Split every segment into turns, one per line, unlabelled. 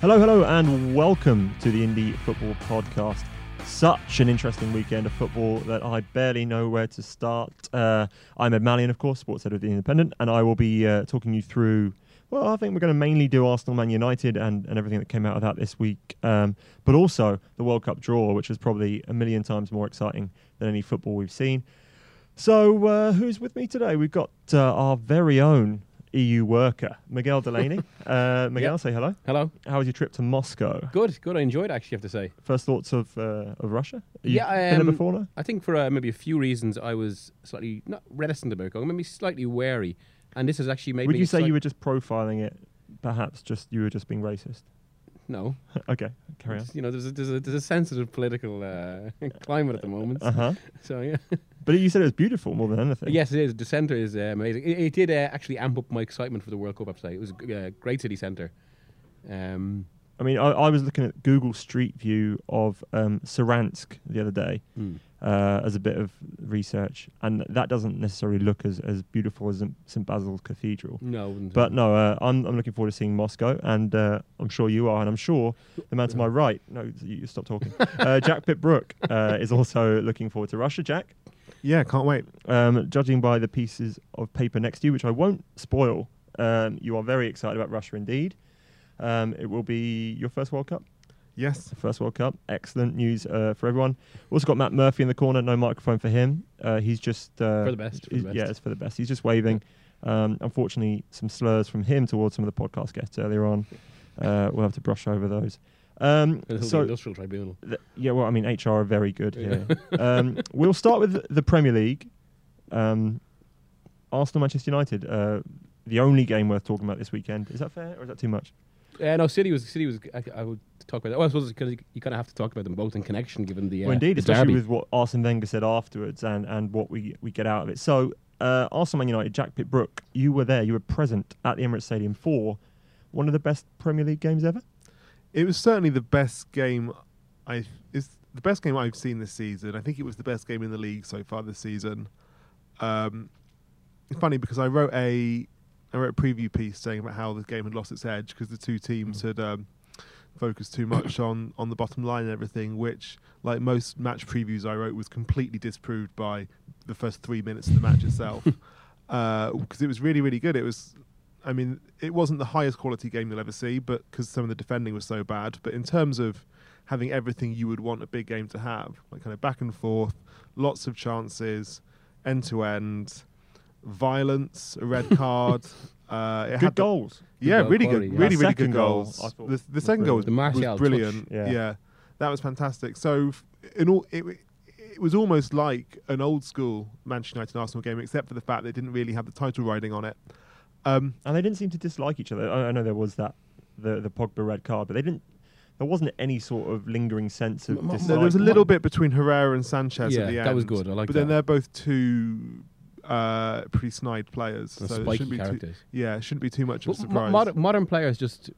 Hello, hello, and welcome to the Indie Football Podcast. Such an interesting weekend of football that I barely know where to start. Uh, I'm Ed Malyon, of course, sports editor of The Independent, and I will be uh, talking you through. Well, I think we're going to mainly do Arsenal, Man United, and, and everything that came out of that this week, um, but also the World Cup draw, which was probably a million times more exciting than any football we've seen. So, uh, who's with me today? We've got uh, our very own EU worker, Miguel Delaney. Uh, Miguel,
Yep.
say hello.
Hello.
How was your trip to Moscow?
Good, good. I enjoyed actually, I have to say.
First thoughts of uh, of Russia? You've
Yeah,
been there
um,
before now?
I think for uh, maybe a few reasons, I was slightly not reticent about going, maybe slightly wary. And this has actually made
Would
me.
you say you were just profiling it? Perhaps just you were just being racist.
No.
okay, carry on.
It's- You know, there's a, there's a, there's a sensitive political uh, climate at the moment.
Uh huh.
So, yeah.
But you said it was beautiful more than anything.
yes, it is. The centre is uh, amazing. It, it did uh, actually amp up my excitement for the World Cup, I have to say. It was a uh, great city centre. Um,
I mean, I, I was looking at Google Street View of um, Saransk the other day
hmm.
Uh, as a bit of research, and that doesn't necessarily look as, as beautiful as St Basil's Cathedral.
No. Wouldn't.
But no, uh, I'm, I'm looking forward to seeing Moscow, and uh, I'm sure you are, and I'm sure the man to my right, no, you, you stop talking, uh, Jack Pitt-Brooke uh, is also looking forward to Russia. Jack,
Yeah, can't wait.
um, judging by the pieces of paper next to you, which I won't spoil, um, you are very excited about Russia indeed. Um, it will be your first World Cup.
Yes.
First World Cup. Excellent news uh, for everyone. We've also got Matt Murphy in the corner. No microphone for him. Uh, he's just uh,
For the best, for the best.
Yeah, it's for the best. He's just waving. Um, unfortunately, some slurs from him towards some of the podcast guests earlier on. Uh, we'll have to brush over those. Um, so
industrial tribunal.
th- yeah, well, I mean, HR are very good here. um, we'll start with the Premier League. Um, Arsenal, Manchester United. Uh, the only game worth talking about this weekend. Is that fair, or is that too much?
Uh, no, City was City was. I, I would talk about that. Well, I suppose because you kind of have to talk about them both in connection, given the. Uh,
well, indeed,
the
especially
derby.
with what Arsene Wenger said afterwards and, and what we we get out of it. So, uh, Arsenal Man United, Jack Pitt-Brooke, you were there. You were present at the Emirates Stadium for one of the best Premier League games ever.
It was certainly the best game I it's the best game I've seen this season. I think it was the best game in the league so far this season. Um, it's funny because I wrote a I wrote a preview piece saying about how the game had lost its edge because the two teams had um, focused too much on on the bottom line and everything, which like most match previews I wrote was completely disproved by the first three minutes of the match itself because it was really really good. It was I mean, it wasn't the highest quality game you'll ever see, but because some of the defending was so bad. But in terms of having everything you would want a big game to have, like kind of back and forth, lots of chances, end to end, violence, a red card. Uh, it
Good
had the-
goals.
yeah,
goal
really
quality,
good,
yeah.
really, really good
goal,
goals.
I
the,
was
the second goal was,
The Martial
was brilliant.
yeah.
yeah, that was fantastic. So, in all, it, it was almost like an old school Manchester United Arsenal game, except for the fact they didn't really have the title riding on it. Um,
and they didn't seem to dislike each other. I, I know there was that the the Pogba red card, but they didn't. There wasn't any sort of lingering sense of
M- m-
dislike.
No, there was a little bit between Herrera and Sanchez
Yeah,
at the end.
that was good. I like
But then they're both two uh, pretty snide players,
The
so it shouldn't be too, yeah, it shouldn't be too much of a
Well,
surprise.
modern, modern players just.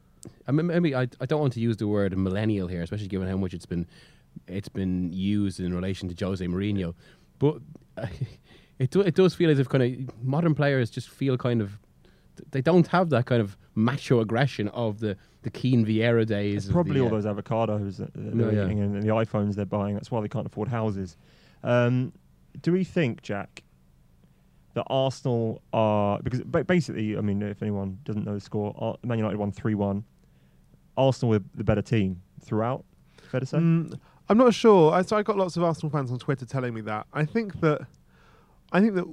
I mean, maybe I, I don't want to use the word millennial here, especially given how much it's been it's been used in relation to Jose Mourinho. But uh, it do, it does feel as if kind of modern players just feel kind of they don't have that kind of macho aggression of the the Keane Vieira days. of
Probably
the,
all
uh,
those avocados that that
No,
they're
yeah.
eating and, and the iPhones they're buying. That's why they can't afford houses. Um, do we think, Jack, that Arsenal are because ba- basically, I mean, if anyone doesn't know the score, Man United won three one. Arsenal were the better team throughout. Fair to say.
Mm, I'm not sure. I, so I got lots of Arsenal fans on Twitter telling me that. I think that, I think that,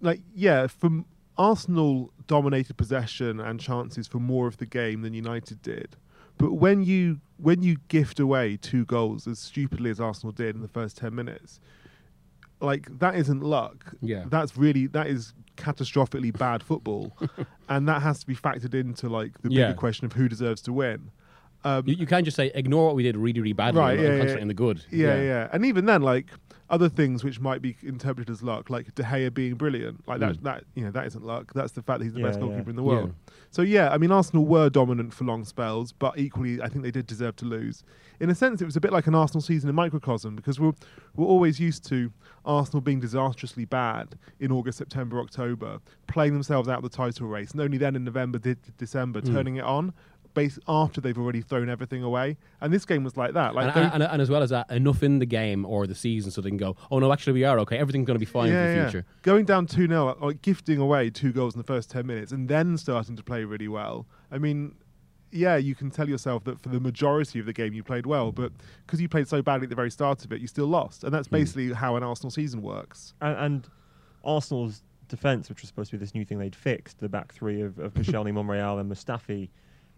like, yeah, from Arsenal dominated possession and chances for more of the game than United did. But when you when you gift away two goals as stupidly as Arsenal did in the first ten minutes, like that isn't luck.
Yeah.
that's really that is catastrophically bad football, and that has to be factored into like the
Yeah.
bigger question of who deserves to win. Um,
You, you can't just say ignore what we did really, really badly
Right,
and,
yeah,
and
yeah.
concentrate on the good.
Yeah, yeah, And even then, like other things which might be interpreted as luck, like De Gea being brilliant, like that,
Mm.
that you know, that isn't luck. That's the fact that he's the
Yeah,
best
yeah.
goalkeeper in the world. So yeah, I mean, Arsenal were dominant for long spells, but equally, I think they did deserve to lose. In a sense, it was a bit like an Arsenal season in microcosm because we're we're always used to Arsenal being disastrously bad in August, September, October, playing themselves out of the title race, and only then in November, de- December,
Mm.
turning it on. Based after they've already thrown everything away, and this game was like that. Like
and, and, and, and as well as that, enough in the game or the season so they can go, oh no, actually we are okay. Everything's going to be fine for the future.
Going down 2 0, like gifting away two goals in the first 10 minutes and then starting to play really well. I mean, yeah, you can tell yourself that for the majority of the game you played well, but because you played so badly at the very start of it, you still lost. And that's
Hmm.
basically how an Arsenal season works.
and, and Arsenal's defence, which was supposed to be this new thing they'd fixed, the back three of, of Koscielny, Monreal, and Mustafi.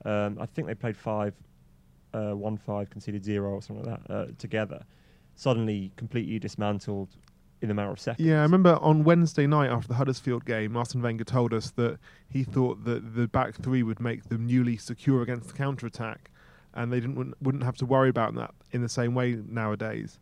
Um, I think they played five, uh, one five, conceded zero or something like that uh, together. Suddenly, completely dismantled in a matter of seconds.
Yeah, I remember on Wednesday night after the Huddersfield game, Arsene Wenger told us that he thought that the back three would make them newly secure against the counter attack, and they didn't wouldn't have to worry about that in the same way nowadays.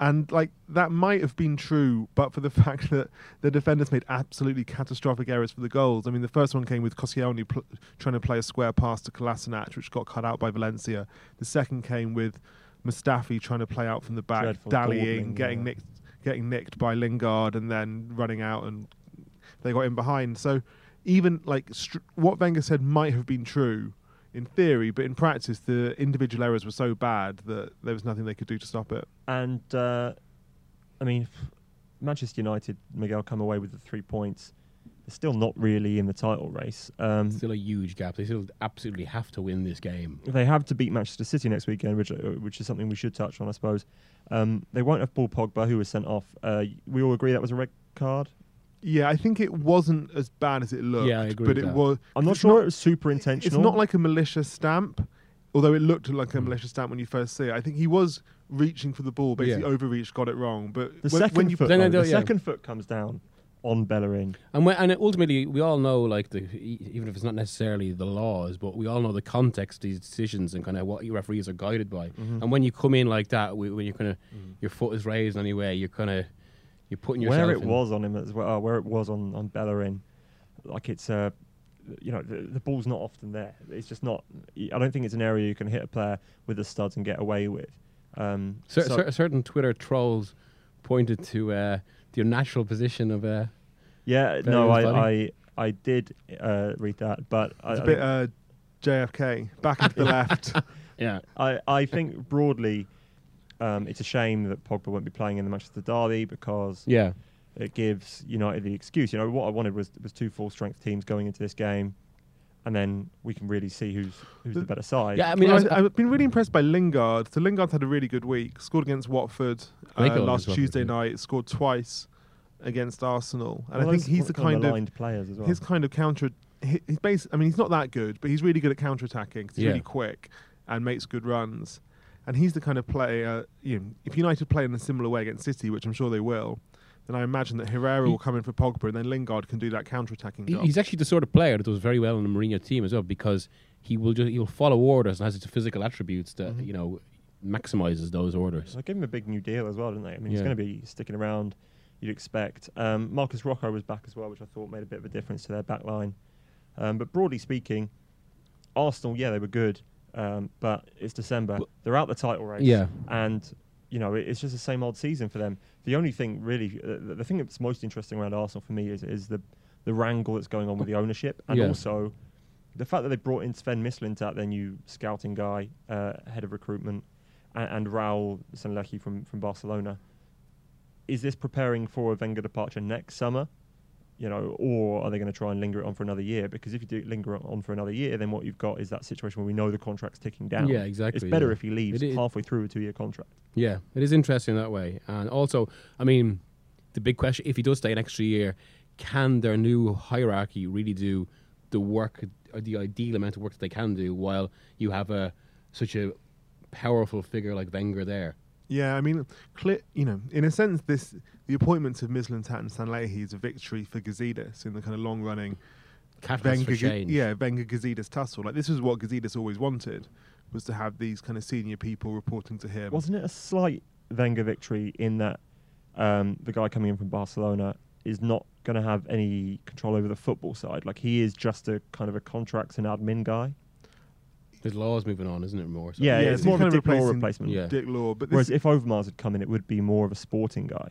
And like that might have been true, but for the fact that the defenders made absolutely catastrophic errors for the goals. I mean, the first one came with Koscielny pl- trying to play a square pass to Kolasinac, which got cut out by Valencia. The second came with Mustafi trying to play out from the back,
Dreadful
dallying, getting
yeah.
nicked, getting nicked by Lingard, and then running out, and they got in behind. So even like str- what Wenger said might have been true in theory, but in practice, the individual errors were so bad that there was nothing they could do to stop it.
And uh, I mean, Manchester United, Miguel come away with the three points. They're still not really in the title race. Um,
Still a huge gap. They still absolutely have to win this game.
they have to beat Manchester City next weekend, which uh, which is something we should touch on, I suppose. Um, they won't have Paul Pogba, who was sent off. Uh, we all agree that was a red card.
Yeah, I think it wasn't as bad as it looked.
Yeah, I agree
But
with
it
that.
was.
I'm not
it's
sure it was super intentional.
It's not like a malicious stamp, although it looked like
Hmm.
a malicious stamp when you first see it. I think he was reaching for the ball, basically
Yeah.
overreached, got it wrong. But
the
when,
second
when you
foot.
No, no, no,
the
yeah.
second foot comes down on Bellerin.
And when, and ultimately, we all know, like the e- even if it's not necessarily the laws, but we all know the context, of these decisions, and kind of what referees are guided by.
Mm-hmm.
And when you come in like that, when you're kind of your foot is raised anyway, you're kind of you're putting yourself
where it
in-
was on him as well, uh, where it was on on Bellerin, like it's uh, you know the, the ball's not often there. It's just not. I don't think it's an area you can hit a player with the studs and get away with. Um,
Cer-
so-
cer- certain Twitter trolls pointed to uh, the unnatural position of uh,
yeah,
Bellerin's
no, I. I I did uh, read that, but I,
it's a
I
bit
think-
uh, JFK back into the left.
yeah.
I, I think broadly, um, it's a shame that Pogba won't be playing in the Manchester Derby because
Yeah.
it gives United the excuse. You know, what I wanted was was two full strength teams going into this game, and then we can really see who's who's the,
The-
better side.
Yeah, I
I
mean,
mean,
I-
I, have been really impressed by Lingard. So Lingard's had a really good week. Scored against Watford uh, last
against Watford,
Tuesday
yeah.
night. Scored twice against Arsenal, and
Well,
I think he's the kind of
maligned players as well.
his kind of counter. he- He's base. I mean, he's not that good, but he's really good at counter attacking. Because he's
Yeah.
really quick and makes good runs. And he's the kind of player. You know, if United play in a similar way against City, which I'm sure they will, then I imagine that Herrera
He-
will come in for Pogba, and then Lingard can do that counter attacking
He-
job.
He's actually the sort of player that does very well in the Mourinho team as well because he will just he'll follow orders and has its physical attributes that
Mhm.
you know maximizes those orders.
I gave him a big new deal as well, didn't they? I mean, he's going to be sticking around. You'd expect. Um, Marcus Rojo was back as well, which I thought made a bit of a difference to their back line. Um, but broadly speaking, Arsenal, yeah, they were good, um, but it's December.
Well-
They're out the title race.
Yeah.
and you know it- it's just the same old season for them. The only thing really, uh, the, the thing that's most interesting around Arsenal for me is is the the wrangle that's going on with the ownership, and
Yeah.
also the fact that they brought in Sven Mislintat, their new scouting guy, uh, head of recruitment, and, and Raul Sanllehi from from Barcelona. Is this preparing for a Wenger departure next summer? You know, or are they going to try and linger it on for another year? Because if you do linger it on for another year, then what you've got is that situation where we know the contract's ticking down.
Yeah, exactly,
It's better
yeah.
if he leaves
It i-
halfway through a two-year contract.
Yeah, it is interesting that way. And also, I mean, the big question if he does stay an extra year, can their new hierarchy really do the work or the ideal amount of work that they can do while you have a such a powerful figure like Wenger there?
Yeah, I mean, clear, you know, in a sense, this the appointment of Mislintat and Sanllehi is a victory for Gazidis in the kind of long running
Catalyst for
Wenger,
change.
yeah, Wenger Gazidis tussle. Like this is what Gazidis always wanted, was to have these kind of senior people reporting to him.
Wasn't it a slight Wenger victory in that um, the guy coming in from Barcelona is not going to have any control over the football side? Like he is just a kind of a contracts and admin guy.
His law's moving on, isn't it? More. So.
Yeah,
Yeah,
it's
so
more of a Dick Law replacement.
Yeah.
Dick Law, but
Whereas if Overmars had come in, it would be more of a sporting guy.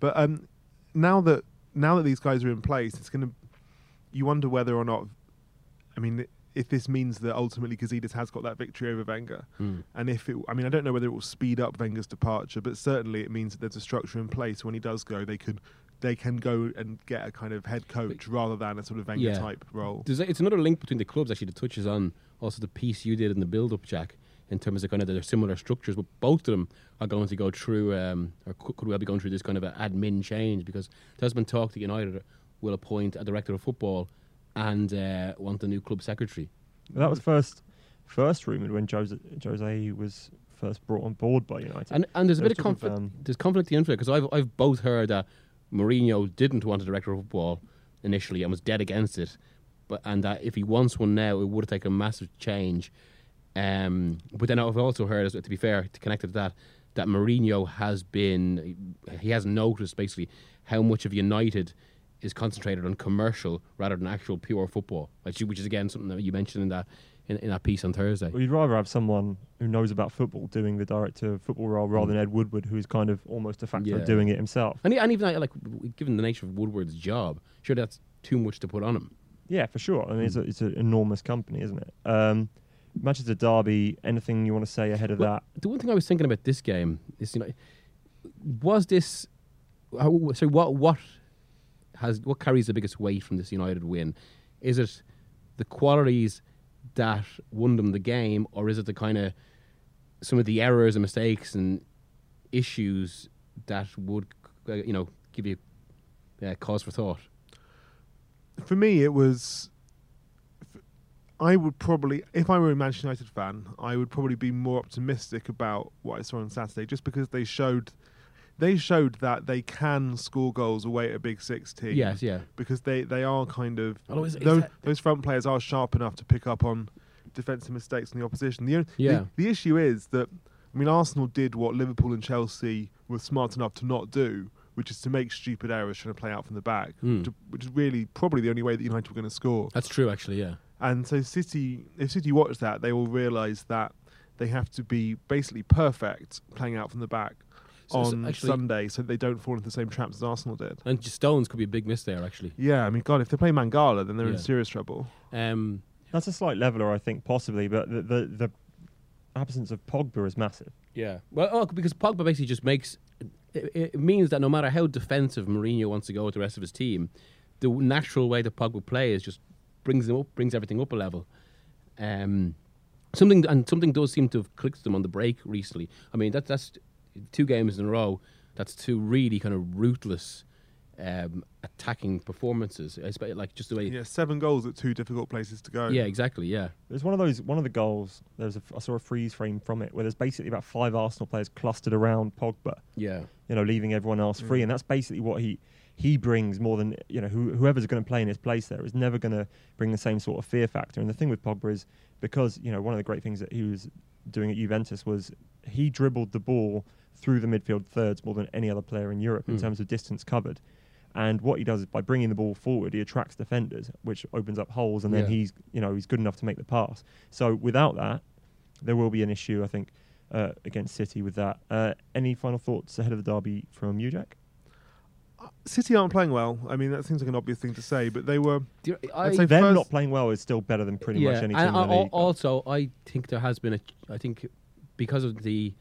but um, now that now that these guys are in place, it's going to. You wonder whether or not. I mean, if this means that ultimately Gazidis has got that victory over Wenger,
Hmm.
and if it, I mean, I don't know whether it will speed up Wenger's departure, but certainly it means that there's a structure in place when he does go. They could, they can go and get a kind of head coach rather than a sort of Wenger
Yeah.
type role.
There's a, it's another link between the clubs actually that touches on also the piece you did in the build-up, Jack, in terms of kind of their similar structures. But both of them are going to go through, um, or could, could well be going through this kind of admin change because there's been talk that United will appoint a director of football and uh, want a new club secretary.
That was first first rumoured when Jose, Jose was first brought on board by United.
And and there's a bit of conflict.
um,
there's conflict in because I've I've both heard that Mourinho didn't want a director of football initially and was dead against it, but and that if he wants one now, it would have taken a massive change. Um, but then I've also heard, as- to be fair, to connect it to that, that Mourinho has been he has noticed basically how much of United is concentrated on commercial rather than actual pure football, which, which is again something that you mentioned in that in, in that piece on Thursday.
Well, you'd rather have someone who knows about football doing the director of football role rather than Ed Woodward, who's kind of almost de facto
Mm. Yeah.
doing it himself.
And, and even like given the nature of Woodward's job, sure that's too much to put on him.
Yeah, for sure. I mean, it's, a, it's an enormous company, isn't it? Um, Manchester Derby. Anything you want to say ahead of
Well,
that?
The one thing I was thinking about this game is, you know, was this so? What what has what carries the biggest weight from this United win? Is it the qualities that won them the game, or is it the kind of some of the errors and mistakes and issues that would, uh, you know, give you uh, cause for thought?
For me, it was. I would probably, if I were a Manchester United fan, I would probably be more optimistic about what I saw on Saturday, just because they showed, they showed that they can score goals away at a Big Six team.
Yes, yeah.
because they, they are kind of
Although is- is
those,
that-
those front players are sharp enough to pick up on defensive mistakes in the opposition. The,
Yeah.
the, the issue is that I mean Arsenal did what Liverpool and Chelsea were smart enough to not do, which is to make stupid errors trying to play out from the back, to, which is really probably the only way that United were going to score.
That's true, actually. Yeah.
And so City, if City watch that, they will realise that they have to be basically perfect playing out from the back
So- so
on
actually-
Sunday, so they don't fall into the same traps as Arsenal did.
And Stones could be a big miss there, actually.
Yeah, I mean, God, if they play Mangala, then they're
Yeah.
in serious trouble.
Um,
That's a slight leveler, I think, possibly, but the the, the absence of Pogba is massive.
Yeah. Well, oh, because Pogba basically just makes it, it means that no matter how defensive Mourinho wants to go with the rest of his team, the natural way that Pogba plays just brings them up, brings everything up a level. Um, something and something does seem to have clicked them on the break recently. I mean, that that's two games in a row. That's two really kind of ruthless um, attacking performances. I expect, like just the way.
Yeah, seven goals at two difficult places to go.
Yeah, exactly. Yeah.
There's one of those one of the goals. There's a, I saw a freeze frame from it where there's basically about five Arsenal players clustered around Pogba,
Yeah.
you know, leaving everyone else free,
Mm.
and that's basically what he he brings more than you know who, whoever's going to play in his place there is never going to bring the same sort of fear factor. And the thing with Pogba is because you know one of the great things that he was doing at Juventus was he dribbled the ball through the midfield thirds more than any other player in Europe in
Mm.
terms of distance covered. And what he does is by bringing the ball forward, he attracts defenders, which opens up holes, and then
Yeah.
he's you know he's good enough to make the pass. So without that, there will be an issue, I think, uh, against City with that. Uh, any final thoughts ahead of the derby from you, Jack?
City aren't playing well. I mean, that seems like an obvious thing to say, but they were.
You-
I'd say
Them
first-
not playing well is still better than pretty much any team
and
in the
al- al-
league.
Also, I think there has been a. I think because of the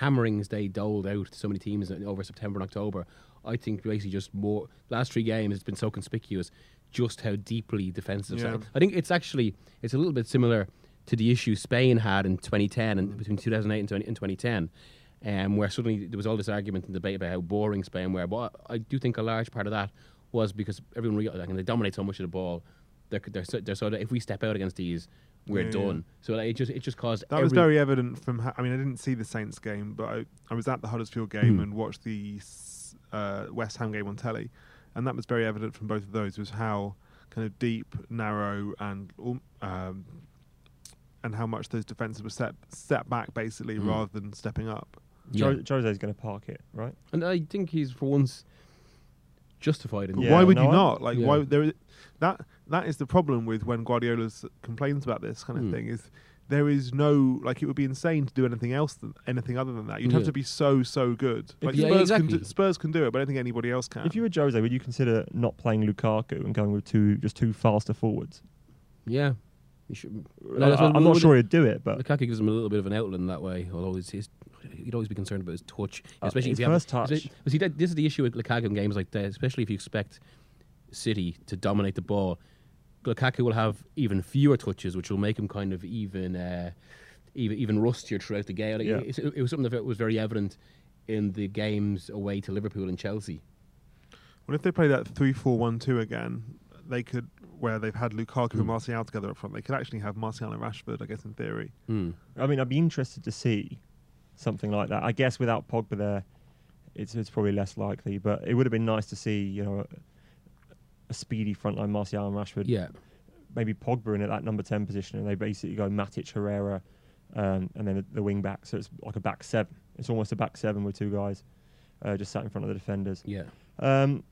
hammerings they doled out to so many teams over September and October, I think basically just more last three games it's been so conspicuous just how deeply defensive.
Yeah.
I think it's actually it's a little bit similar to the issue Spain had in 2010 and between 2008 and, 20, and 2010. Um, where suddenly there was all this argument and debate about how boring Spain were. But I do think a large part of that was because everyone realized like, they dominate so much of the ball, they're they're so, they're so that if we step out against these, we're
Yeah, yeah.
done. So like, it just it just caused
That was very evident from. Ha- I mean, I didn't see the Saints game, but I, I was at the Huddersfield game
Hmm.
and watched the uh, West Ham game on telly, and that was very evident from both of those. Was how kind of deep, narrow, and um, and how much those defenses were set set back basically
Hmm.
rather than stepping up.
yeah.
Jo- Jose's going to park it, right?
and I think he's for once justified in
But
Yeah,
why would
no,
you not? Like,
Yeah.
why there? is- That that is the problem with when Guardiola complains about this kind of
Hmm.
thing. Is there is no like it would be insane to do anything else than anything other than that. You'd have to be so so good. Like
Yeah,
Spurs can do, Spurs can do it, but I don't think anybody else can.
If you were Jose, would you consider not playing Lukaku and going with two just two faster forwards?
Yeah. He should,
I,
that's what-
am not sure he'd do it, but
Lukaku gives him a little bit of an outlet in that way. Although he's, he's, he'd always be concerned about his touch,
Uh,
especially
his
if
first
have,
touch.
See, see, that, this is the issue with Lukaku in games like that, especially if you expect City to dominate the ball. Lukaku will have even fewer touches, which will make him kind of even uh, even even rustier throughout the game. Like,
Yeah.
it's- it, was something that was very evident in the games away to Liverpool and Chelsea.
well, if they play that three-four-one-two again, they could where they've had Lukaku
Hmm.
and Martial together up front. They could actually have Martial and Rashford, I guess, in theory.
Hmm.
I mean, I'd be interested to see something like that. I guess without Pogba there, it's it's probably less likely. But it would have been nice to see, you know, a, speedy frontline Martial and Rashford.
Yeah,
Maybe Pogba in at that number ten position, and they basically go Matic, Herrera, um, and then the, the wing back. So it's like a back seven. It's almost a back seven with two guys uh, just sat in front of the defenders.
yeah.
Um,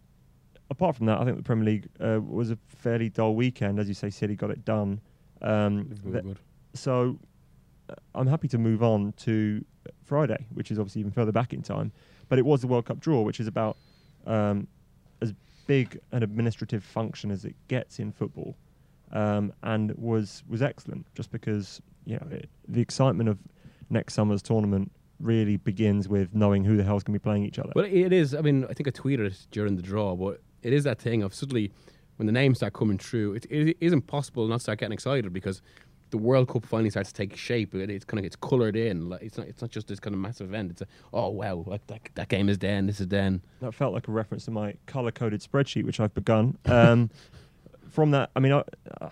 apart from that, I think the Premier League uh, was a fairly dull weekend. As you say, City got it done. Um,
Liverpool
th-
good.
so uh, I'm happy to move on to Friday, which is obviously even further back in time. But it was the World Cup draw, which is about um, as big an administrative function as it gets in football, um, and was was excellent. Just because you know it, the excitement of next summer's tournament really begins with knowing who the hell's going to be playing each other.
But it is. I mean, I think I tweeted it during the draw, but it is that thing of suddenly when the names start coming through, it, it is impossible not to start getting excited because the World Cup finally starts to take shape. It, it's kind of gets coloured in. Like it's not. It's not just this kind of massive event. It's a oh wow, like that, that game is then. This is then.
That felt like a reference to my color coded spreadsheet, which I've begun. Um, from that, I mean, I, uh,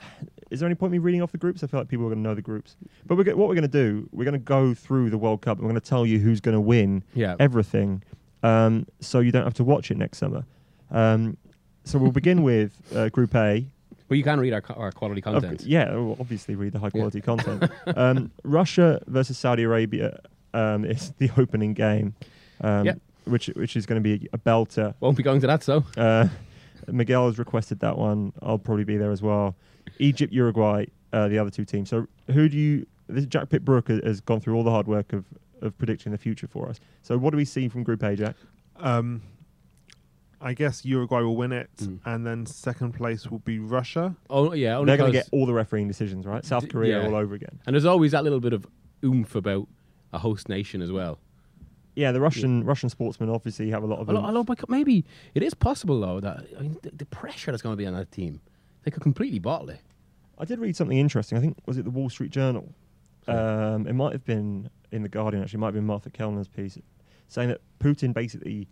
is there any point in me reading off the groups? I feel like people are going to know the groups. But we're, go- what we're going to do, we're going to go through the World Cup and we're going to tell you who's going to win
Yeah.
everything um, so you don't have to watch it next summer. Um, so we'll begin with uh, Group A.
But you can read our, our quality
Of-
content.
yeah, obviously read the high quality content. Um, Russia versus Saudi Arabia um, is the opening game, um,
Yep.
which which is going to be a belter.
Won't be going to that. So
Uh, Miguel has requested that one. I'll probably be there as well. Egypt, Uruguay, uh, the other two teams. So who do you? This Jack Pitt-Brooke has, has gone through all the hard work of of predicting the future for us. So what do we see from Group A, Jack?
Um, I guess Uruguay will win it,
Mm.
and then second place will be Russia.
oh yeah, only
They're going to get all the refereeing decisions, right? South
D-
Korea
yeah.
all over again.
And there's always that little bit of oomph about a host nation as well.
Yeah, the Russian Russian sportsmen obviously have a lot of.
Although,
oomph.
although maybe it is possible though that I mean, the, the pressure that's going to be on that team, they could completely bottle it.
I did read something interesting. I think was it the Wall Street Journal. Um, it might have been in the Guardian. Actually, it might have been Martha Kelner's piece, saying that Putin basically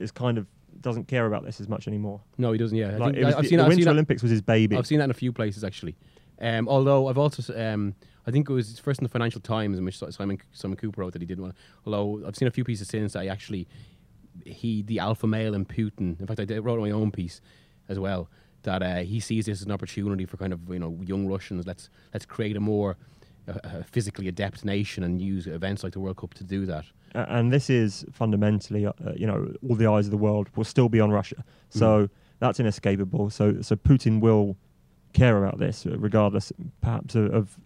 is kind of doesn't care about this as much anymore.
No, he doesn't. Yeah,
Like was
I, have
the,
seen
the
that, I've
Winter
seen that,
Olympics was his baby.
I've seen that in a few places actually. Um, although I've also, um, I think it was first in the Financial Times in which Simon Simon Kuper wrote that he didn't want. Although I've seen a few pieces since that he actually he the alpha male in Putin. In fact, I did, wrote my own piece as well that uh, he sees this as an opportunity for kind of you know young Russians. Let's let's create a more uh, uh, physically adept nation and use events like the World Cup to do that.
A- and this is fundamentally, uh, you know, all the eyes of the world will still be on Russia. So that's inescapable. So, so Putin will care about this, uh, regardless, perhaps of, of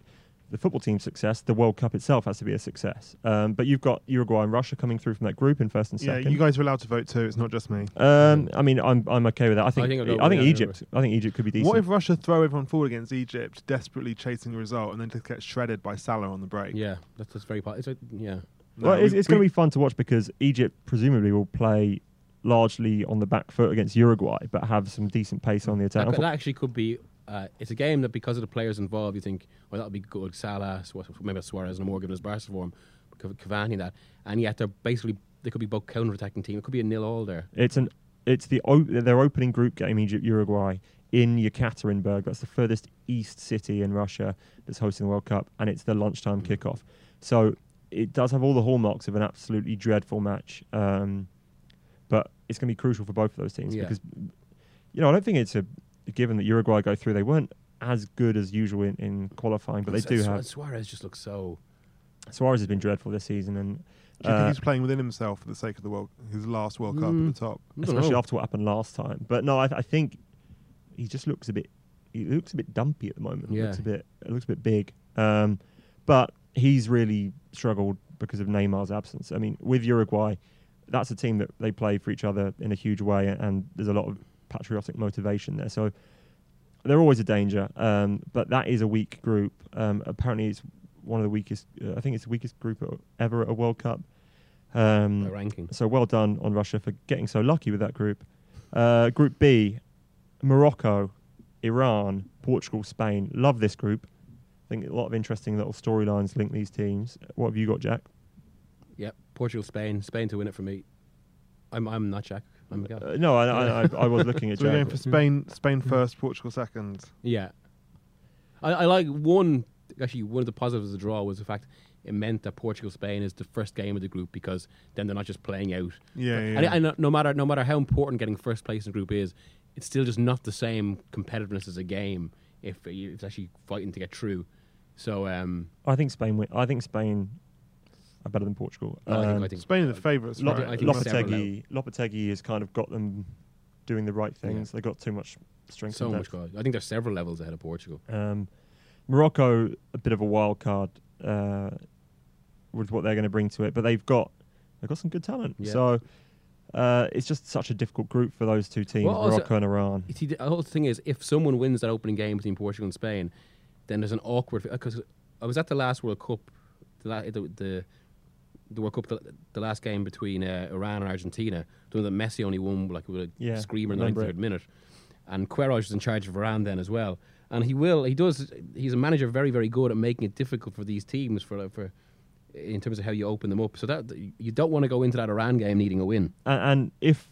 the football team's success. The World Cup itself has to be a success. Um, but you've got Uruguay and Russia coming through from that group in first and
Yeah,
second.
you guys are allowed to vote too. It's not just me.
Um, I mean, I'm I'm okay with that. I think I
think
think,
I'll go- yeah,
Egypt. I think Egypt could be decent.
What if Russia throw everyone forward against Egypt, desperately chasing a result, and then just get shredded by Salah on the break?
Yeah, that's, that's very. po- It's a, yeah.
No,
well, it's,
we-
it's going to be fun to watch because Egypt presumably will play largely on the back foot against Uruguay, but have some decent pace on the attack.
That, that actually could be. Uh, it's a game that because of the players involved, you think, well, that'll be good. Salah, maybe Suarez and more given his Barca form, Cavani and that, and yet they're basically they could be both counter-attacking team. It could be a nil all there.
It's an it's the o- their opening group game Egypt Uruguay in Yekaterinburg. That's the furthest east city in Russia that's hosting the World Cup, and it's the lunchtime
Mm.
kickoff. So it does have all the hallmarks of an absolutely dreadful match, um, but it's going to be crucial for both of those teams
Yeah.
because you know I don't think it's a given that Uruguay go through. They weren't as good as usual in, in qualifying, but they do
Su-
have.
Suarez just looks so.
Suarez has been dreadful this season, and
Do you
uh,
think he's playing within himself for the sake of the world, his last World Cup
Mm.
at the top?
Especially
know.
after what happened last time. But no, I, I think he just looks a bit. He looks a bit dumpy at the moment.
Yeah.
looks a bit. It looks a bit big. Um, but he's really struggled because of Neymar's absence. I mean, with Uruguay, that's a team that they play for each other in a huge way, and, and there's a lot of patriotic motivation there. So they're always a danger. Um, but that is a weak group. Um, apparently, it's one of the weakest. Uh, I think it's the weakest group ever at a World Cup. Um,
the ranking.
so well done on Russia for getting so lucky with that group. Uh, group B, Morocco, Iran, Portugal, Spain. Love this group. I think a lot of interesting little storylines link these teams. What have you got, Jack?
Yep. Portugal, Spain. Spain to win it for me. I'm I'm not Jack. I'm
Uh, no, I, I, I, I was looking at
So we're going for Spain, Spain first, Portugal second.
Yeah. I, I like one actually one of the positives of the draw was the fact it meant that Portugal Spain is the first game of the group because then they're not just playing out.
Yeah, yeah.
And, and no- no matter no matter how important getting first place in the group is, it's still just not the same competitiveness as a game if it's actually fighting to get through. So um,
I think Spain. Win. I think Spain are better than Portugal.
I, think, I think
Spain are the favourites,
Lop-
right?
Think
Lopetegui, Lopetegui has kind of got them doing the right things. They got too much strength.
so
and
much.
depth.
I think there's several levels ahead of Portugal.
Um, Morocco, a bit of a wild card uh, with what they're going to bring to it, but they've got they've got some good talent.
Yeah.
So uh, it's just such a difficult group for those two teams,
Well, also-
Morocco and Iran.
You See, the whole thing is, if someone wins that opening game between Portugal and Spain, then there's an awkward. Because I was at the last World Cup, the la- the the, the World Cup, the, the last game between uh, Iran and Argentina, the one that Messi only won like with a
Yeah,
screamer in the
remember
93rd minute, and Queiroz was in charge of Iran then as well. And he will, he does. He's a manager very, very good at making it difficult for these teams for for in terms of how you open them up. So that you don't want to go into that Iran game needing a win.
And, and if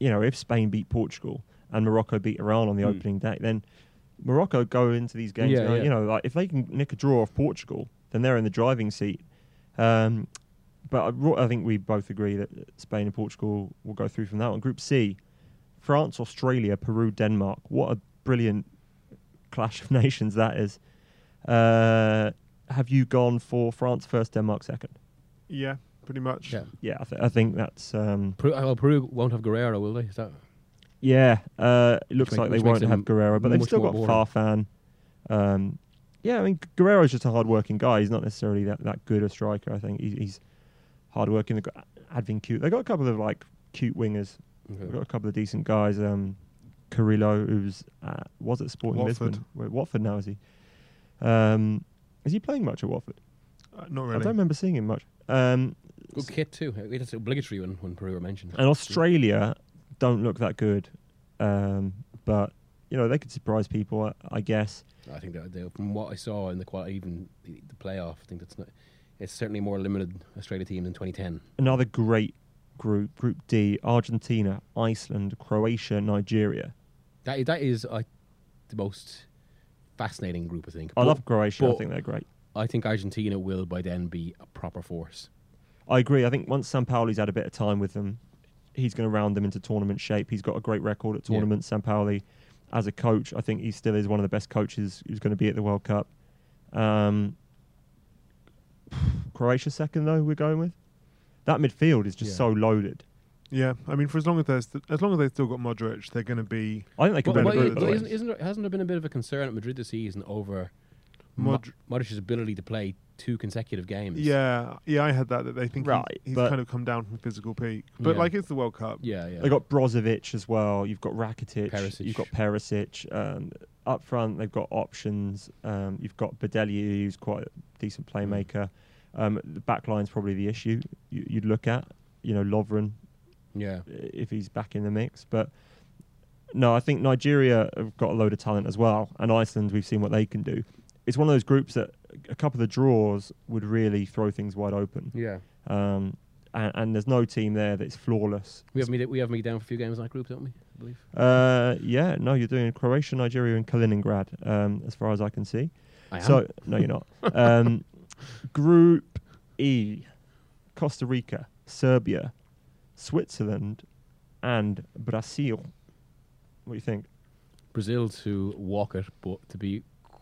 you know if Spain beat Portugal and Morocco beat Iran on the
Hmm.
opening day, then Morocco go into these games.
Yeah,
going,
yeah.
You know, like if they can nick a draw off Portugal, then they're in the driving seat. Um, but I, I think we both agree that Spain and Portugal will go through from that one. Group C, France, Australia, Peru, Denmark. What a brilliant clash of nations that is. Uh, have you gone for France first, Denmark second?
yeah, pretty much.
Yeah.
Yeah, I, th- I think that's. Um,
Peru, well, Peru won't have Guerrero, will they? Is that
Yeah, uh, it looks
make-
like they won't have Guerrero, but they've still got
boring.
Farfan. Um, yeah, I mean Guerrero's just a hard-working guy. He's not necessarily that, that good a striker. I think he's, he's hard-working. They've got Advincula. They've got a couple of like cute wingers. They've got a couple of decent guys. Um, Carrillo, who's uh, was at Sporting
Watford.
Lisbon. Where, Watford now is he? Um, is he playing much at Watford?
Uh, not really.
I don't remember seeing him much. Um,
Good kit too. It's obligatory when, when Peru are mentioned.
And Australia don't look that good, um, but you know they could surprise people, I, I guess.
I think that they, from what I saw in the qual- even the, the playoff, I think that's not. It's certainly more limited Australia team than 2010.
Another great group, Group D: Argentina, Iceland, Croatia, Nigeria.
That that is uh, the most fascinating group. I think.
I
But
love Croatia. I think they're great.
I think Argentina will by then be a proper force.
I agree. I think once Sampaoli's had a bit of time with them, he's going to round them into tournament shape. He's got a great record at
Yeah.
tournaments. Sampaoli, as a coach, I think he still is one of the best coaches who's going to be at the World Cup. Um, Croatia second though. We're going with that midfield is just
Yeah.
so loaded.
Yeah, I mean, for as long as there's as long as they've still got Modric, they're going to be
I think they could
But,
win
but
the
i-
group.
but
by the way.
isn't, isn't there, hasn't there been a bit of a concern at Madrid this season over Mo-
Mod-
Modric's ability to play two consecutive games?
Yeah, yeah, I had that that they think
Right,
he's
but-
kind of come down from physical peak, but
Yeah.
like it's the World Cup.
yeah, yeah.
They got Brozovic as well. You've got Rakitic.
Perisic.
You've got Perisic. Um, up front, they've got options. Um, you've got Badelj, who's quite a decent playmaker. Um, the back line's probably the issue you, you'd look at. You know, Lovren,
yeah.
if he's back in the mix. But no, I think Nigeria have got a load of talent as well. And Iceland, we've seen what they can do. It's one of those groups that a couple of the draws would really throw things wide open.
Yeah.
Um, and, and there's no team there that's flawless.
We have me. We have me down for a few games in that group, don't we? I believe.
Uh, yeah, no, you're doing Croatia, Nigeria, and Kaliningrad, um, as far as I can see.
I am.
So no, you're not. um, group E: Costa Rica, Serbia, Switzerland, and Brazil. What do you think?
Brazil to walk it, but to be,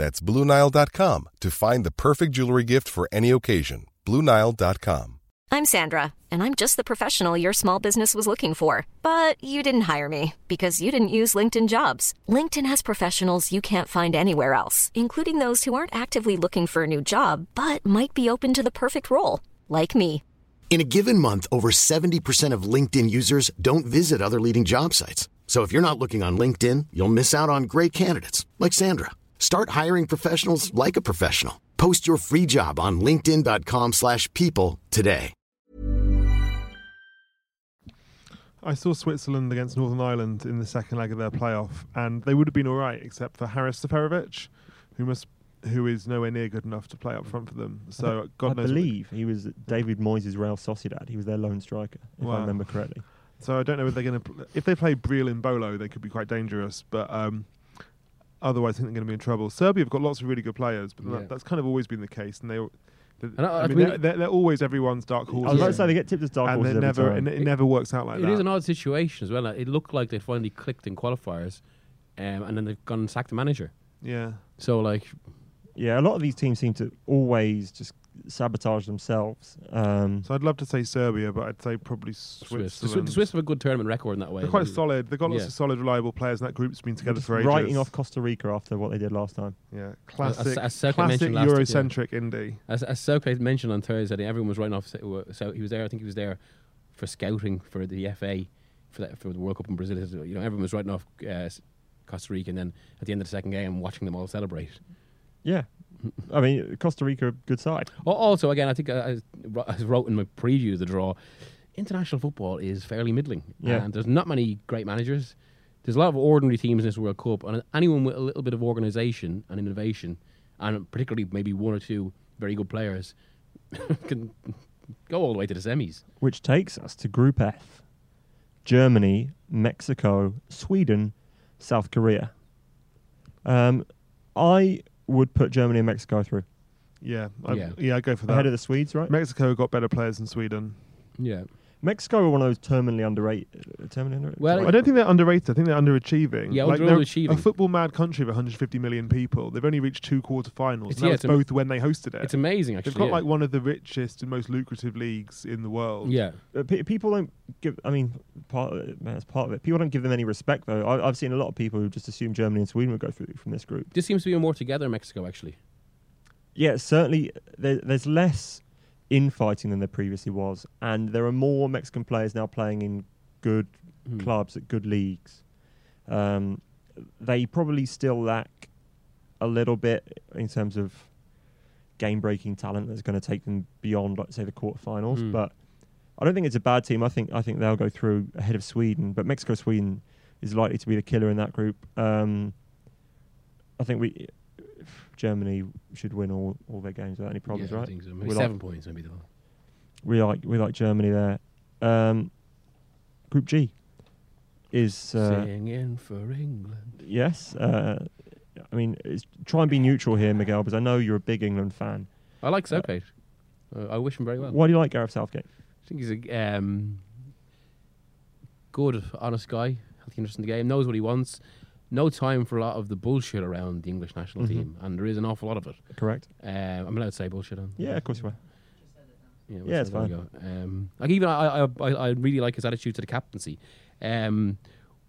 That's BlueNile.com to find the perfect jewelry gift for any occasion. BlueNile.com.
I'm Sandra, and I'm just the professional your small business was looking for. But you didn't hire me because you didn't use LinkedIn jobs. LinkedIn has professionals you can't find anywhere else, including those who aren't actively looking for a new job but might be open to the perfect role, like me.
In a given month, over 70% of LinkedIn users don't visit other leading job sites. So if you're not looking on LinkedIn, you'll miss out on great candidates like Sandra. Start hiring professionals like a professional. Post your free job on linkedin.com/people slash people today.
I saw Switzerland against Northern Ireland in the second leg of their playoff, and they would have been all right except for Harris Seferovic, who must who is nowhere near good enough to play up front for them. So God
I
knows.
believe he was David Moyes' Real Sociedad. He was their lone striker, if
Wow.
I remember correctly.
So I don't know if they're going to. If they play Breel Embolo, they could be quite dangerous. But um, otherwise, I think they're going to be in trouble. Serbia have got lots of really good players, but
Yeah.
that, that's kind of always been the case. And they, they
And I-
I,
I
mean,
mean-
they're, they're, they're always everyone's dark horse.
I was about
Yeah.
to say they get tipped as dark
and
horses
it
every
never,
time.
and it never works out like
It
that.
is an odd situation as well. It looked like they finally clicked in qualifiers, um, and then they've gone and sacked the manager.
yeah.
So like,
yeah, a lot of these teams seem to always just sabotage themselves. Um,
So I'd love to say Serbia, but I'd say probably
Swiss. The, Swiss,
Switzerland.
the Swiss have a good tournament record in that way.
They're quite solid. They've got lots
Yeah.
of solid, reliable players, and that group's been together for ages.
writing off Costa Rica after what they did last time.
Yeah, classic,
as Sergei
classic
mentioned last- yeah.
Eurocentric indie.
As, as Southgate mentioned on Thursday, everyone was writing off. So so he was there. I think he was there for scouting for the FA for that, for the World Cup in Brazil. You know, everyone was writing off uh, Costa Rica, and then at the end of the second game, watching them all celebrate.
Yeah, I mean Costa Rica, good side.
Also, again, I think uh, as I wrote in my preview of the draw, international football is fairly middling.
Yeah.
And there's not many great managers. There's a lot of ordinary teams in this World Cup, and anyone with a little bit of organisation and innovation, and particularly maybe one or two very good players, can go all the way to the semis.
Which takes us to Group F: Germany, Mexico, Sweden, South Korea. Um, I would put Germany and Mexico through
Yeah, I,
Yeah.
yeah, I go for that.
ahead of the Swedes, right?
Mexico got better players than Sweden.
Yeah.
Mexico are one of those terminally underrated. Uh, terminally underrated.
Well,
I don't think they're underrated. I think they're underachieving.
Yeah,
like
they're
they're
underachieving.
a football mad country of 150 million people. They've only reached two quarterfinals.
It's-
and that
yeah,
was
it's am-
both when they hosted it.
It's amazing, actually.
They've got
yeah.
like one of the richest and most lucrative leagues in the world.
Yeah.
Uh, pe- people don't give. I mean, part of it, man, that's part of it. People don't give them any respect, though. I, I've seen a lot of people who just assume Germany and Sweden would go through from this group.
This seems to be more together in Mexico, actually.
Yeah, certainly. There, there's less infighting than there previously was, and there are more Mexican players now playing in good
Hmm.
clubs at good leagues. Um, they probably still lack a little bit in terms of game-breaking talent that's going to take them beyond, like say, the quarterfinals.
Mm.
But I don't think it's a bad team. I think I think they'll go through ahead of Sweden. But Mexico, Sweden is likely to be the killer in that group. Um, I think we Germany should win all, all their games without any problems,
yeah, I
right?
think so.
We
Maybe
like-
seven points, maybe, though.
we like we like Germany there. Um, group G is uh,
Singing for England.
yes. Uh, I mean, it's, try and be neutral here, Miguel, because I know you're a big England fan.
I like Southgate. Uh, I wish him very well.
Why do you like Gareth Southgate?
I think he's a um, good, honest guy. Healthy interest in the game. Knows what he wants. No time for a lot of the bullshit around the English national
Mhm.
team, and there is an awful lot of it.
Correct.
Um, I'm allowed to say bullshit on.
Yeah, of course you are.
Yeah, we'll
Yeah, it's
go. Um, like even I, I, I, I really like his attitude to the captaincy. Um,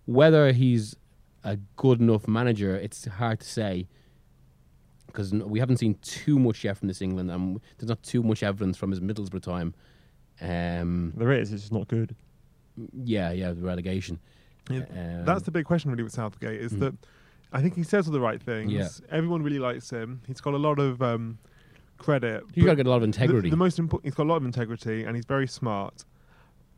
whether he's a good enough manager, it's hard to say because we haven't seen too much yet from this England, and there's not too much evidence from his Middlesbrough time. Um,
There is. It's just not good.
yeah, yeah, the relegation.
Yeah,
Um,
That's the big question really with Southgate is
Mm.
that I think he says all the right things.
Yeah.
Everyone really likes him. He's got a lot of um, credit.
You got to get a lot of integrity.
The, most important, he's got a lot of integrity, and he's very smart.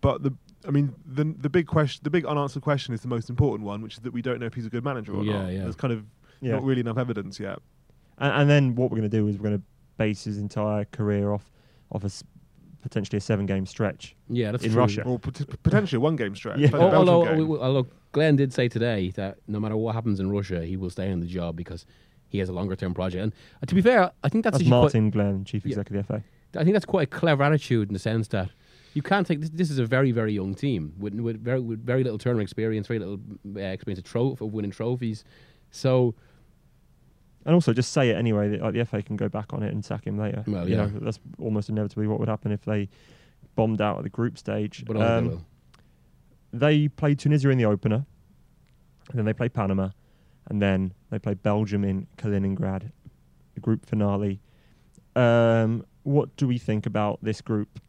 But the, I mean, the the big question, the big unanswered question is the most important one, which is that we don't know if he's a good manager or
Yeah,
not.
yeah.
There's kind of
Yeah.
not really enough evidence yet.
And, and then what we're going to do is we're going to base his entire career off off a s- potentially a seven game stretch.
yeah, that's
in
true.
Russia.
Or pot- potentially a one game stretch.
Yeah.
like the
Al-
Belgian
although,
game.
although Glenn did say today that no matter what happens in Russia, he will stay in the job because he has a longer term project. And uh, to be fair, I think that's,
That's
actually quite-
Martin Glenn, chief
Yeah.
executive of the FA.
I think that's quite a clever attitude in the sense that you can't take this. This is a very, very young team with with very with very little tournament experience, very little uh, experience of, tro- of winning trophies. So
And also, just say it anyway. That, like the FA can go back on it and sack him later.
Well,
you
yeah.
know, that's almost inevitably what would happen if they bombed out at the group stage.
but I
Um,
they will.
they played Tunisia in the opener, and then they played Panama, and then they played Belgium in Kaliningrad, the group finale. Um, what do we think about this group?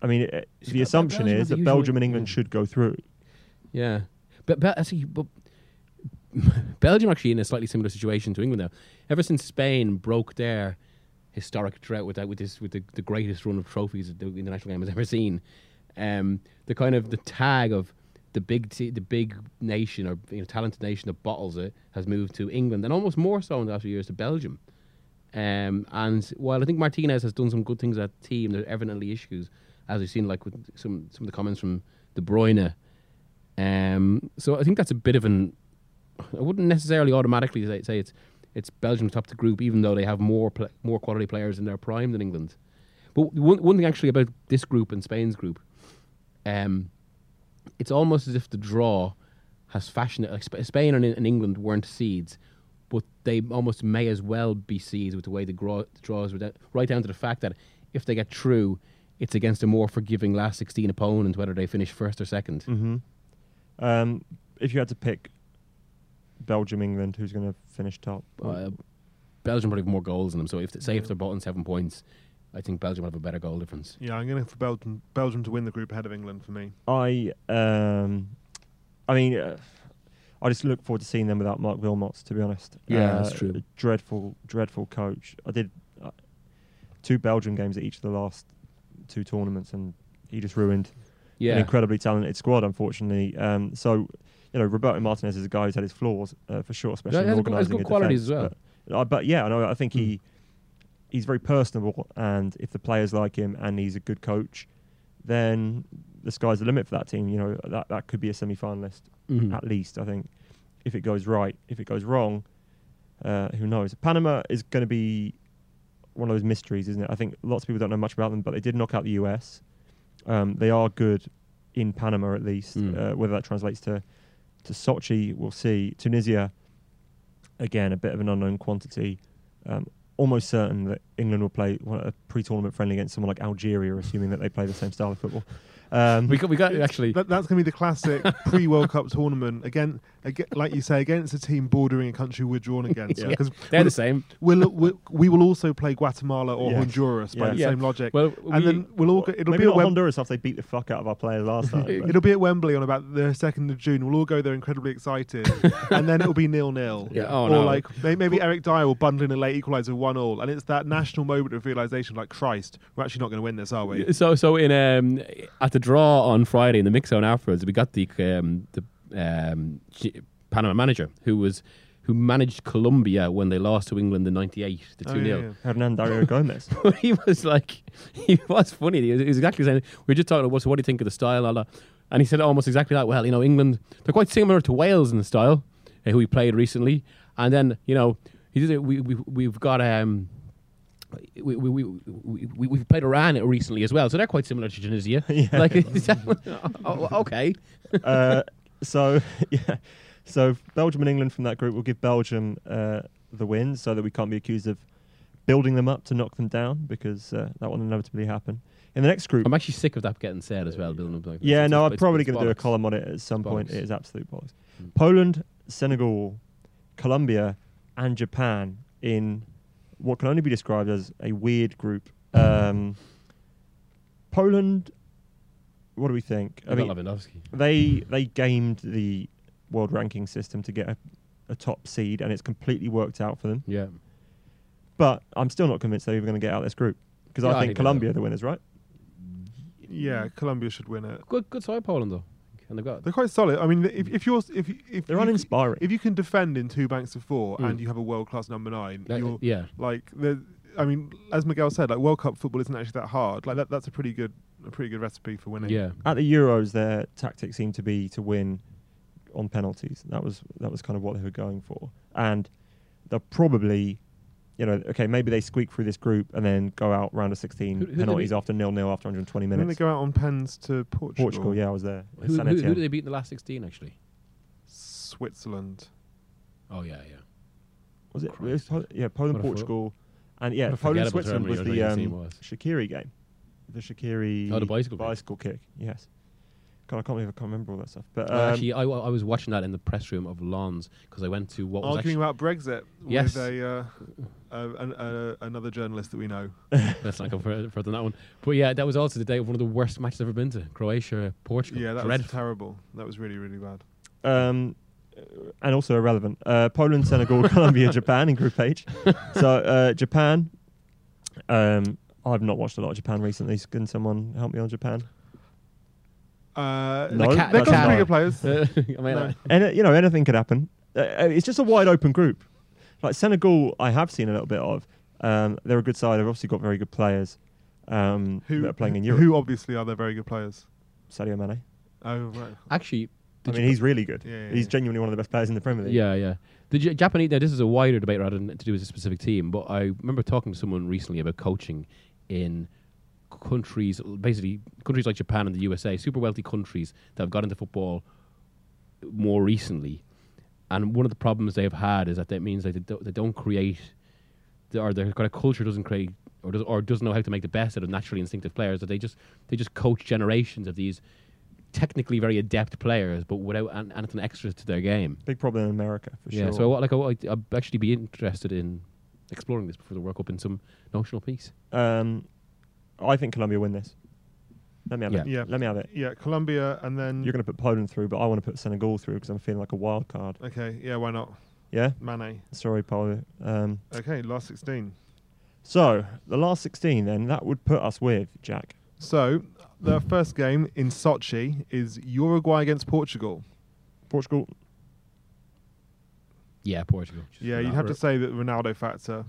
I mean, it, the assumption
Belgium
is that Belgium and England
Mm.
should go through.
Yeah, but, but actually, but Belgium actually in a slightly similar situation to England now. Ever since Spain broke their historic drought with that, with this, with the, the greatest run of trophies that the international game has ever seen, um, the kind of the tag of the big t- the big nation or you know, talented nation that bottles it has moved to England, and almost more so in the last few years to Belgium. Um, and while I think Martinez has done some good things at the team, there are evidently issues, as we've seen, like with some some of the comments from De Bruyne. Um, so I think that's a bit of an. I wouldn't necessarily automatically say, say it's it's Belgium top the group, even though they have more pl- more quality players in their prime than England. But one one thing actually about this group and Spain's group, um, it's almost as if the draw has fashioned it. Like Sp- Spain and, and England weren't seeds, but they almost may as well be seeds with the way the, gro- the draws were right down to the fact that if they get through, it's against a more forgiving last 16 opponent, whether they finish first or 2nd
hmm Um, if you had to pick Belgium, England, who's going to finish top?
Uh, Belgium probably have more goals in them. So if say if they're both on seven points, I think Belgium will have a better goal difference.
Yeah, I'm going for Belgium, Belgium to win the group ahead of England for me.
I, um, I mean, uh, I just look forward to seeing them without Mark Wilmots. To be honest,
Yeah,
Uh,
that's true.
Dreadful, dreadful coach. I did uh, two Belgium games at each of the last two tournaments, and he just ruined
Yeah,
an incredibly talented squad, unfortunately. Um, so, you know, Roberto Martinez is a guy who's had his flaws uh, for sure, especially
Yeah,
in organising
good
a
qualities
defence.
as well.
But, uh, but yeah, no, I think he
Mm.
he's very personable, and if the players like him and he's a good coach, then the sky's the limit for that team. You know, that that could be a semi-finalist
Mhm.
at least. I think if it goes right, if it goes wrong, uh, who knows? Panama is going to be one of those mysteries, isn't it? I think lots of people don't know much about them, but they did knock out the US. Um, they are good in Panama, at least.
Mm.
Uh, whether that translates to to Sochi, we'll see. Tunisia, again, a bit of an unknown quantity. Um, almost certain that England will play a pre-tournament friendly against someone like Algeria, assuming that they play the same style of football. Um,
we got we got actually.
That, that's going to be the classic pre-World Cup tournament again, again. Like you say, against a team bordering a country we're drawn against.
Yeah.
Because
They're
we'll,
the same.
we'll, we'll, we will also play Guatemala or
Yeah.
Honduras by
Yeah.
the
Yeah.
same logic.
Well,
and then we'll all go, it'll
maybe
be at Wem-
Honduras after they beat the fuck out of our players last time.
It'll be at Wembley on about the second of June. We'll all go there incredibly excited, and then it'll be nil nil.
Yeah, oh,
or
no.
like may- maybe Eric Dier will bundle in a late equaliser one all, and it's that national moment of realization, like Christ, we're actually not going to win this, are we?
So so in um at the draw on Friday in the mix zone afterwards, we got the um the um Panama manager who was who managed Colombia when they lost to England in '98
the
two 0
yeah, yeah.
Hernan Dario Gomez.
he was like, he was funny. He was, he was exactly saying, we were just talking about, so what do you think of the style? And, and he said almost exactly that. Well, you know, England, they're quite similar to Wales in the style, uh, who we played recently. And then, you know, he did we, we, we've got, um, we, we, we, we, we, we've played Iran recently as well, so they're quite similar to Tunisia. Like, oh, okay.
uh, so yeah, so Belgium and England from that group will give Belgium uh, the win, so that we can't be accused of building them up to knock them down, because uh, that will inevitably happen. In the next group,
I'm actually sick of that getting said as well, building up like
yeah, no, I'm probably going to do a column on it at some point. It is absolute bollocks.
Mm.
Poland, Senegal, Colombia, and Japan in what can only be described as a weird group. Um, Poland. What do we think? I
I
mean,
Lewandowski.
they they gamed the world ranking system to get a, a top seed, and it's completely worked out for them.
Yeah.
But I'm still not convinced they're even going to get out of this group because
Yeah, I
I think
think they
Colombia are the winners, right?
Yeah, Colombia should win it.
Good, good side Poland though, and they've got
They're quite solid. I mean, if, if you're if if
They're
you,
uninspiring.
if you can defend in two banks of four
Mm.
and you have a world class number nine,
like,
you're
yeah.
like the. I mean, as Miguel said, like World Cup football isn't actually that hard. Like that, that's a pretty good, a pretty good recipe for winning.
Yeah.
At the Euros, their tactic seemed to be to win on penalties. That was that was kind of what they were going for, and they're probably. You know, okay, maybe they squeak through this group and then go out round of 16
Who- who
penalties after nil nil after 120
minutes. then they go out on pens to Portugal.
Portugal, yeah, I was there.
Who,
San
who, who did they beat in the last 16 actually?
Switzerland.
Oh yeah, yeah.
Was it?
Christ.
it was Po- yeah, Poland,
What
Portugal, and yeah, Poland,
forgettable
Switzerland was the
your
um,
was.
Shaqiri game, the Shaqiri
Oh, the bicycle kick.
bicycle kick. Yes. God, I can't believe I can't remember all that stuff. But um,
actually, I, I was watching that in the press room of Lens because I went to what was
Arguing about Brexit
Yes.
with a, uh, uh, an, uh, another journalist that we know.
let's not go further, further than that one. But yeah, that was also the day of one of the worst matches I've ever been to. Croatia, Portugal.
Yeah, that was terrible. That was really, really bad.
um, and also irrelevant. Uh, Poland, Senegal, Colombia, Japan in Group H. So uh, Japan. Um, I've not watched a lot of Japan recently. Can someone help me on Japan?
Uh,
No,
they've
that's
got some
not.
pretty good players.
I mean,
No.
And you know anything could happen. Uh, uh, it's just a wide open group. Like Senegal, I have seen a little bit of. Um, they're a good side. They've obviously got very good players um,
who
that are playing in Europe.
Who obviously are their very good players.
Sadio Mane.
Oh right.
actually,
I mean, he's really good.
Yeah, yeah,
he's
yeah.
genuinely one of the best players in the Premier League.
Yeah, yeah. The J- Japanese. Now, this is a wider debate rather than to do with a specific team. But I remember talking to someone recently about coaching in countries, basically countries like Japan and the USA, super wealthy countries that have got into football more recently. And one of the problems they've had is that that means that they don't, they don't create, or their kind of culture doesn't create, or, does, or doesn't know how to make the best out of naturally instinctive players. That they just they just coach generations of these technically very adept players, but without an, anything extra to their game.
Big problem in America for
Yeah,
sure.
Yeah, so I, like I, I'd actually be interested in exploring this before the World Cup in some notional piece.
um, I think Colombia win this. Let me have it.
Yeah.
Let me have it.
Yeah, Colombia, and then
You're going to put Poland through, but I want to put Senegal through because I'm feeling like a wild card.
okay. Yeah, why not?
Yeah.
Mane.
Sorry, Paul. Um,
Okay, last sixteen.
so the last 16, then that would put us with Jack.
So the first game in Sochi is Uruguay against Portugal.
Portugal.
Yeah, Portugal. Just
Yeah, you'd have to say that Ronaldo factor.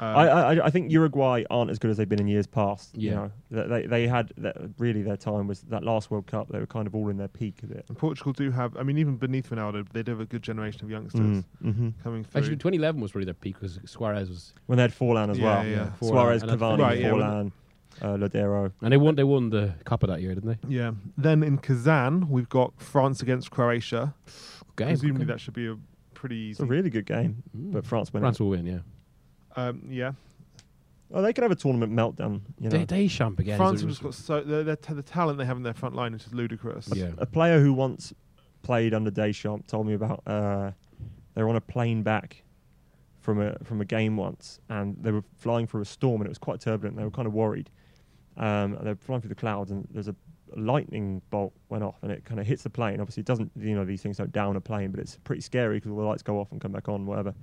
Um,
I, I I think Uruguay aren't as good as they've been in years past. You
Yeah.
know, they they had that really their time was that last World Cup. They were kind of all in their peak of it.
and Portugal do have. I mean, even beneath Ronaldo, they do have a good generation of youngsters
Mm, hmm
coming through.
Actually, 2011 was really their peak because Suarez was,
When they had Forlan as
Yeah,
well.
yeah.
Forlan
Suarez,
and
Cavani,
Right, yeah,
Forlan, uh, Lodeiro.
and they won. They won the Copa that year, didn't they?
yeah. Then in Kazan, we've got France against Croatia.
Game.
Presumably,
okay.
that should be a pretty
It's a really good game,
Mm.
but France win.
France
it.
will win. Yeah.
Um, yeah.
Oh, they could have a tournament meltdown. You know,
They Deschamps again.
France
is
have just got so the, the, the talent they have in their front line is just ludicrous.
Yeah.
a player who once played under Deschamps told me about. Uh, they were on a plane back from a from a game once, and they were flying through a storm, and it was quite turbulent. They were kind of worried. Um, and they were flying through the clouds, and there's a lightning bolt went off, and it kind of hits the plane. Obviously, it doesn't. You know, these things don't down a plane, but it's pretty scary because all the lights go off and come back on, whatever.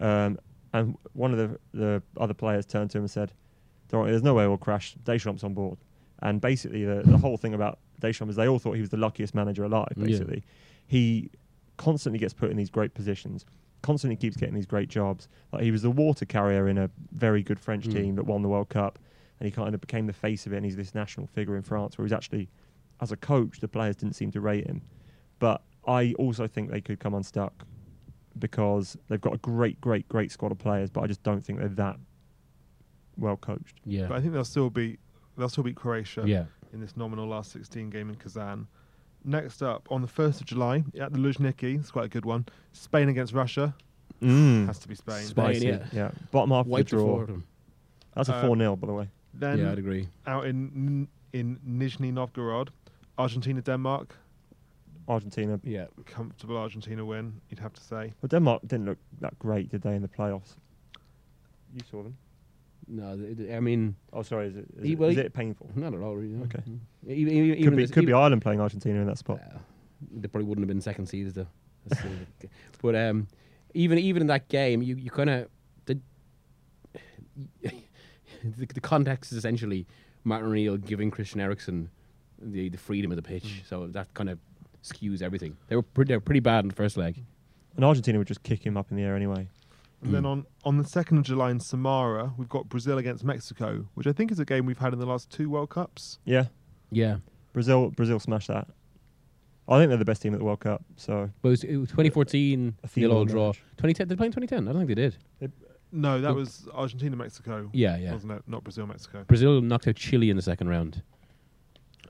Um, and one of the the other players turned to him and said, there's no way we'll crash. Deschamps on board." And basically, the, the whole thing about Deschamps is they all thought he was the luckiest manager alive.
Yeah.
Basically, he constantly gets put in these great positions, constantly keeps getting these great jobs. Like he was the water carrier in a very good French
Mm.
team that won the World Cup, and he kind of became the face of it. And he's this national figure in France, where he's actually, as a coach, the players didn't seem to rate him. But I also think they could come unstuck because they've got a great, great, great squad of players, but I just don't think they're that well coached.
Yeah.
But I think they'll still be they'll still beat Croatia
yeah.
in this nominal last 16 game in Kazan. Next up, on the 1st of July at the Luzhniki, it's quite a good one. Spain against Russia
Mm.
has to be Spain.
Spain. Yeah.
yeah. Bottom half
Wiped
of the draw. That's a
Uh,
4 0, by the way.
Then
yeah, I'd agree.
out in in Nizhny Novgorod, Argentina Denmark,
Argentina.
Yeah.
comfortable Argentina win, you'd have to say.
Well, Denmark didn't look that great, did they, in the playoffs? You saw them.
No, th- th- I mean,
Oh, sorry. Is it, is
He-
it,
well,
is
he-
it painful?
not at all. Really. no.
Okay.
Mm. Even, even,
Could be,
this-
could be Ireland playing Argentina in that spot.
Uh, they probably wouldn't have been second seeds though. But um, even even in that game, you, you kind of the, the the context is essentially Martin O'Neill giving Christian Eriksen the the freedom of the pitch, so that kind of skews everything. They were pretty, they were pretty bad in the first leg.
And Argentina would just kick him up in the air anyway.
And then on, on the 2nd of July in Samara, we've got Brazil against Mexico, which I think is a game we've had in the last two World Cups.
Yeah.
Yeah,
Brazil Brazil smashed that. I think they're the best team at the World Cup. So
but it was, it was 2014
A
nil all draw. 2010 did they play in 2010? I don't think they did.
No, that
Oop.
was Argentina Mexico,
Yeah, yeah.
wasn't it? Not Brazil Mexico.
Brazil knocked out Chile in the second round.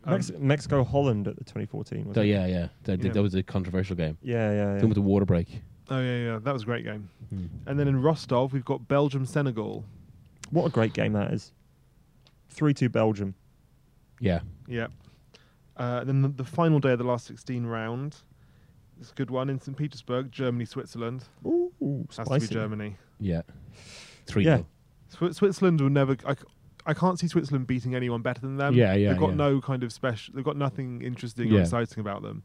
Um,
Mex- Mexico Holland at the 2014. Was
So
it?
yeah, yeah, that,
Yeah.
that was a controversial game.
Yeah, yeah,
The
yeah.
one with the water break.
Oh yeah, yeah, that was a great game.
Hmm.
And then in Rostov, we've got Belgium Senegal.
What a great game that is. 3 2 Belgium.
Yeah,
Yeah. Uh, then the, the final day of the last 16 round. It's a good one in St. Petersburg, Germany, Switzerland.
Ooh,
Has
spicy.
to be Germany.
yeah. Three.
Yeah.
nil.
Swi- Switzerland will never. I, c- I can't see Switzerland beating anyone better than them.
Yeah, yeah,
They've got
yeah.
no kind of special. They've got nothing interesting or exciting about them.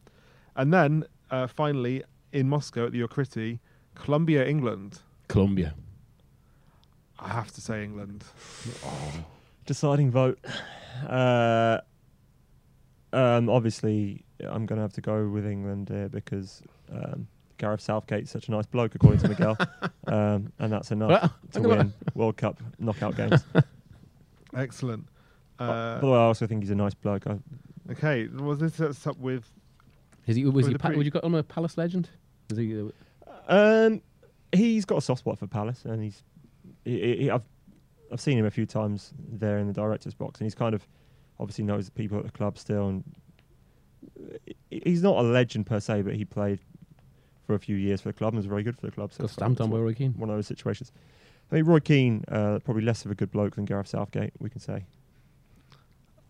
And then uh, finally in Moscow at the Otkritie, Colombia, England.
Colombia.
I have to say England.
Deciding vote. Uh, um, obviously, I'm going to have to go with England here because um, Gareth Southgate's such a nice bloke, according to Miguel. um, and that's enough
Well,
to
I'm gonna-
win World Cup knockout games.
Excellent.
By
Uh,
the way, I also think he's a nice bloke. I,
okay, well this sets up with
Is he? Was
With
he?
the
Pa-
pre-
would you call him a Palace legend? Is he? Uh,
Um, he's got a soft spot for Palace, and he's. He, he, I've I've seen him a few times there in the director's box, and he's kind of obviously knows the people at the club still, and he's not a legend per se, but he played for a few years for the club and was very good for the club. So
got
it's
stamped on by
one-
Roy Keane.
One of those situations. I mean, Roy Keane, uh, probably less of a good bloke than Gareth Southgate, we can say.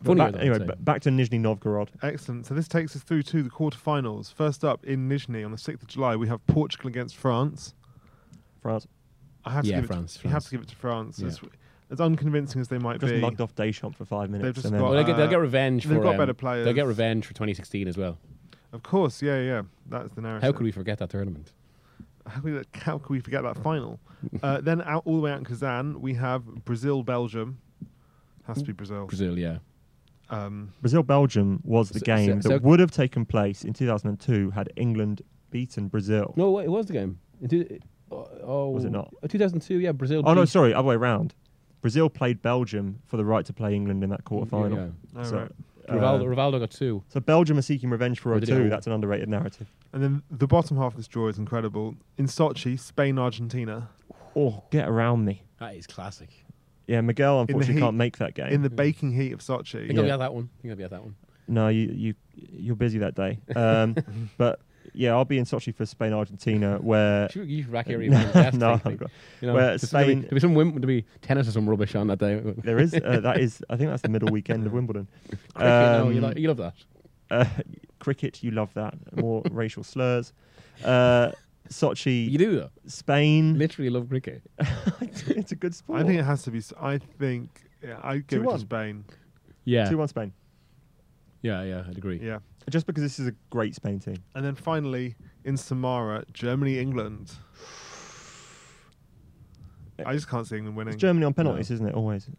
But back- anyway,
say.
ba- back to Nizhny Novgorod.
excellent. So this takes us through to the quarterfinals. First up in Nizhny on the sixth of July, we have Portugal against France.
France
I have to
Yeah,
give
France,
it. To, You have
France.
to give it to France.
Yeah.
As, as unconvincing as they might
just
be.
Just mugged off Deschamps for five minutes.
just
and then
got-
Well, they get, they'll
uh,
get revenge
they've
for.
got
um,
better
They'll get revenge for 2016 as well.
Of course, yeah, yeah. That's the narrative.
How could we forget that tournament?
How could we, how could we forget that final? uh, then out all the way out in Kazan, we have Brazil, Belgium. Has to be Brazil.
Brazil, yeah.
Um,
Brazil Belgium was the
So-
game
so-
that
so-
would have taken place in 2002 had England beaten Brazil.
No, it was the game. In two, oh, oh,
Was it not?
uh, 2002, yeah. Brazil.
Oh no, sorry, other way around. Brazil played Belgium for the right to play England in that quarter final.
Yeah.
all
So,
right.
Uh,
Rivaldo, Rivaldo got two.
so Belgium are seeking revenge for
Or did it
02. That's an underrated narrative.
And then the bottom half of this draw is incredible. In Sochi, Spain, Argentina.
Oh, get around me.
That is classic.
Yeah, Miguel unfortunately
heat-
can't make that game.
In the baking heat of
I
Sochi.
think I'll be at that one. I think I'll be at that one.
no, you you you're busy that day. Um, but yeah, I'll be in Sochi for Spain Argentina, where
You should, you rack your
no,
event.
no, I've got-
you know,
where
there'll be-
Spain-
There'll be some Wim- there'll be tennis or some rubbish on that day.
there is uh, that is I think that's the middle weekend of Wimbledon.
Cricket, no, you,
Um,
like, you love that.
Uh, cricket, you love that. More racial slurs. Uh, Sochi,
You do though.
Spain.
Literally love cricket.
it's a good sport.
I think it has to be. I think yeah, I give it
2-1.
to Spain.
Yeah,
two one Spain.
yeah, yeah. I'd agree.
Yeah.
Just because this is a great Spain team.
And then finally in Samara, Germany, England. I just can't see England winning.
It's Germany on penalties, isn't it? Always.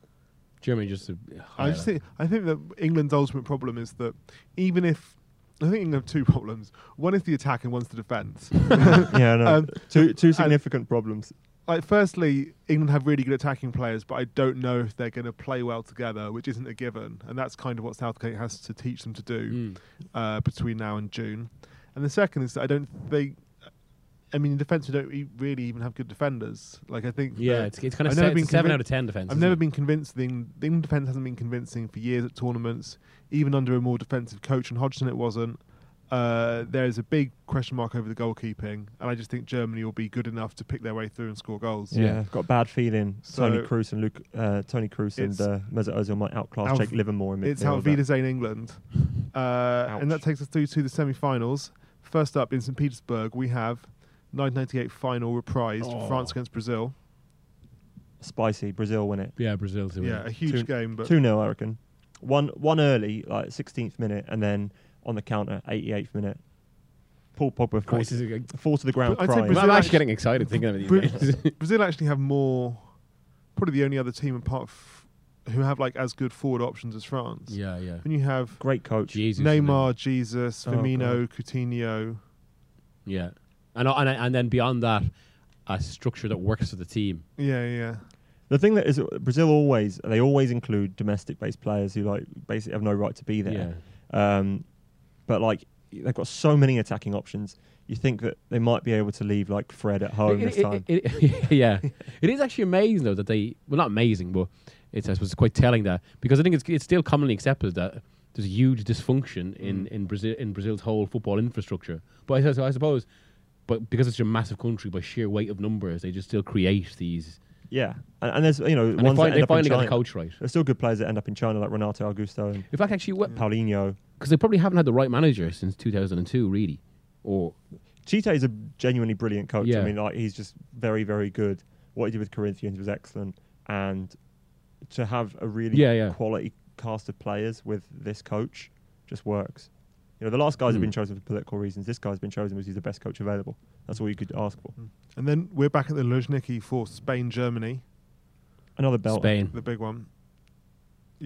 Germany just. A,
I just think I think that England's ultimate problem is that even if I think England have two problems. One is the attack and one's the defence.
yeah, no.
Um,
two two
and-
significant problems.
Like firstly, England have really good attacking players, but I don't know if they're going to play well together, which isn't a given, and that's kind of what Southgate has to teach them to do
Mm.
uh, between now and June. And the second is that I don't think. I mean, in defence, we don't really even have good defenders. Like I think.
Yeah, it's, it's kind of
I've never
se- seven out of ten defense.
I've never been convinced the, Eng- the England defence hasn't been convincing for years at tournaments. Even under a more defensive coach, and Hodgson it wasn't. Uh, there is a big question mark over the goalkeeping, and I just think Germany will be good enough to pick their way through and score goals.
Yeah,
Yeah.
got a bad feeling.
Toni
Kroos and Luke, uh, Toni Kroos and uh, Mesut Ozil might outclass
Auf-
Jake Livermore in midfield.
It's how
but-
Wiedersehen England. Uh, and that takes us through to the semi-finals. First up in St. Petersburg, we have 1998 final reprised
Oh.
France against Brazil.
spicy. Brazil win it.
Yeah, Brazil to win.
Yeah, a huge
Two-
game, but
Two 0 I reckon. One one early, like 16th minute, and then on the counter, 88th minute. Paul Pogba falls,
Christ, this is a-
falls to the ground
I'd say
crying.
I'm
Brazil
actually
actually-
getting excited thinking of
Bra-
it.
Brazil actually have more. Probably the only other team apart f- who have like as good forward options as France.
yeah, yeah.
When you have
Great coach.
Jesus.
Neymar, Jesus,
Oh,
Firmino, Coutinho.
Yeah, and and and then beyond that, a structure that works for the team.
Yeah, yeah.
The thing that is Brazil always they always include domestic based players who like basically have no right to be there. Um, but like they've got so many attacking options. You think that they might be able to leave like Fred at home
It-
this
it-
time.
it- yeah, it is actually amazing though that they well not amazing, but it's I suppose quite telling that because I think it's it's still commonly accepted that there's a huge dysfunction in mm. in Brazil in Brazil's whole football infrastructure. But I, I suppose, but because it's a massive country by sheer weight of numbers, they just still create these.
Yeah, and, and there's you know
And they,
ones
they
up in
finally got the coach right.
There's still good players that end up in China like Renato Augusto and
In fact, actually, what,
Paulinho.
because they probably haven't had the right manager since 2002, really. Or
Tite is a genuinely brilliant coach.
Yeah.
I mean, like he's just very, very good. What he did with Corinthians was excellent, and to have a really
Yeah, yeah.
quality cast of players with this coach just works. You know, the last guys have
Mm.
been chosen for political reasons. This guy's been chosen because he's the best coach available. That's all you could ask for.
And then we're back at the Luzhniki for Spain, Germany,
Another belt.
Spain.
the big one.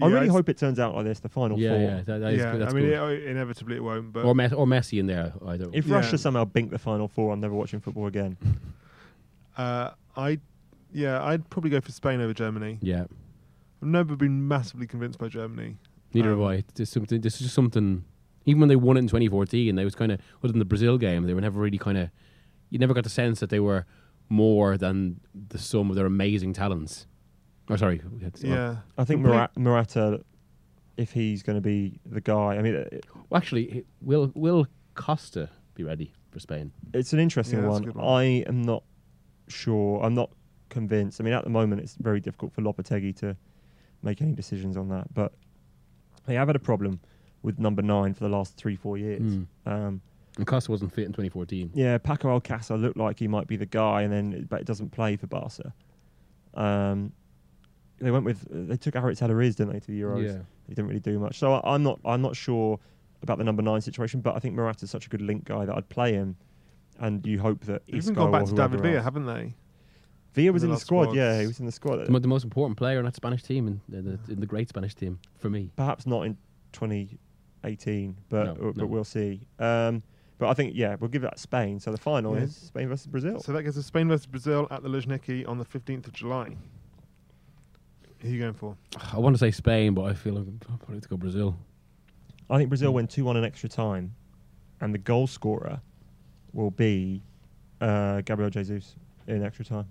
I really
it's-
hope it turns out like this. The final
Yeah,
four.
yeah, that, that is
yeah,
good. That's
I mean,
good.
it, inevitably it won't, but
or, Mes- or Messi in there either.
If
Yeah.
Russia somehow bink the final four, I'm never watching football again.
uh, I, yeah, I'd probably go for Spain over Germany.
yeah,
I've never been massively convinced by Germany.
neither
Um,
have I. There's something. This is just something. Even when they won it in 2014, they was kind of other than the Brazil game, they were never really kind of. You never got the sense that they were more than the sum of their amazing talents. Or sorry, it's-
Yeah,
I think
Complete-
Murata, if he's going to be the guy, I mean, uh, it-
Well, actually, will will Costa be ready for Spain?
it's an interesting
Yeah,
one.
one.
I am not sure. I'm not convinced. I mean, at the moment, it's very difficult for Lopetegui to make any decisions on that. But they have had a problem with number nine for the last three, four years.
Mm.
Um,
And Costa wasn't fit in 2014.
yeah, Paco Alcácer looked like he might be the guy, and then but it doesn't play for Barca. Um, they went with they took Aritz Aduriz, didn't they, to the Euros?
Yeah.
He didn't really do much. So I, I'm not I'm not sure about the number nine situation, but I think Morata's such a good link guy that I'd play him, and you hope that
they've even gone back to David Villa, haven't they?
Villa was
in
in
the
the squad.
squads.
Yeah, he was in the squad.
The, the most important player in that Spanish team, and the, the, in the great Spanish team for me.
Perhaps not in 2018, but
No,
uh,
no.
but we'll see. Um, but I think yeah, we'll give that Spain. So the final
Yeah.
is Spain versus Brazil.
So that gives us Spain versus Brazil at the Luzhniki on the 15th of July. Who are you going for?
I want to say Spain, but I feel like I'm probably have to go Brazil.
I think Brazil win 2 1 in extra time, and the goal scorer will be uh, Gabriel Jesus in extra time.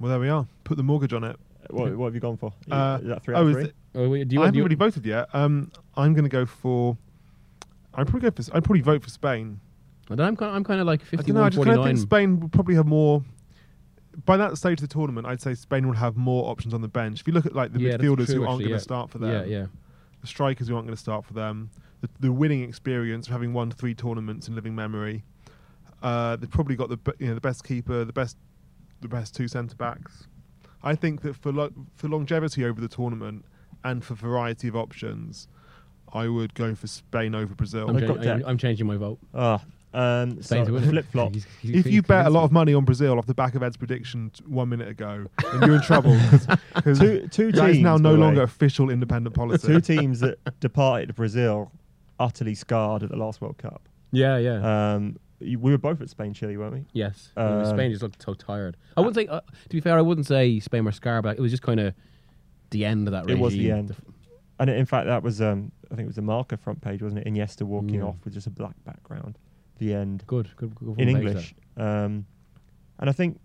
Well, there we are. Put the mortgage on it.
What, what have you gone for?
Uh,
is that three
oh,
out of three?
it-
Oh, wait, do you
I
want?
haven't
Do you,
really voted yet. Um, I'm going to go for. I'd probably go for. I'd probably vote for Spain.
And I'm kind. Of, I'm kind of like
I don't know. I
51,
just kind of
49.
think Spain will probably have more. By that stage of the tournament, I'd say Spain will have more options on the bench. If you look at like the
Yeah,
midfielders
true,
who aren't
actually,
going
yeah.
to start for them,
Yeah, yeah.
the strikers who aren't going to start for them, the, the winning experience of having won three tournaments in living memory. Uh, they've probably got the you know the best keeper, the best the best two centre backs. I think that for lo- for longevity over the tournament and for variety of options, I would go for Spain over Brazil.
I'm, cha-
got
I'm. I'm changing my vote.
Ah, um, so
Spain to win it.
flip flop.
He's- he's-
if you bet a lot of money on Brazil off the back of Ed's prediction t- one minute ago, then you're in trouble because
Two, two
that
teams
is now no
the way,
longer official independent policy.
two teams that departed Brazil utterly scarred at the last World Cup.
Yeah, yeah.
Um, you, we were both at Spain, Chile, weren't we?
yes.
um,
Spain just looked so tired. I wouldn't say. Uh, to be fair, I wouldn't say Spain were scar, but it was just kind of the end of that.
It was the end. And in fact, that was um, I think it was the Marca front page, wasn't it? Iniesta walking
Yeah.
off with just a black background. The end
Good, good, good.
in English. Um, and I think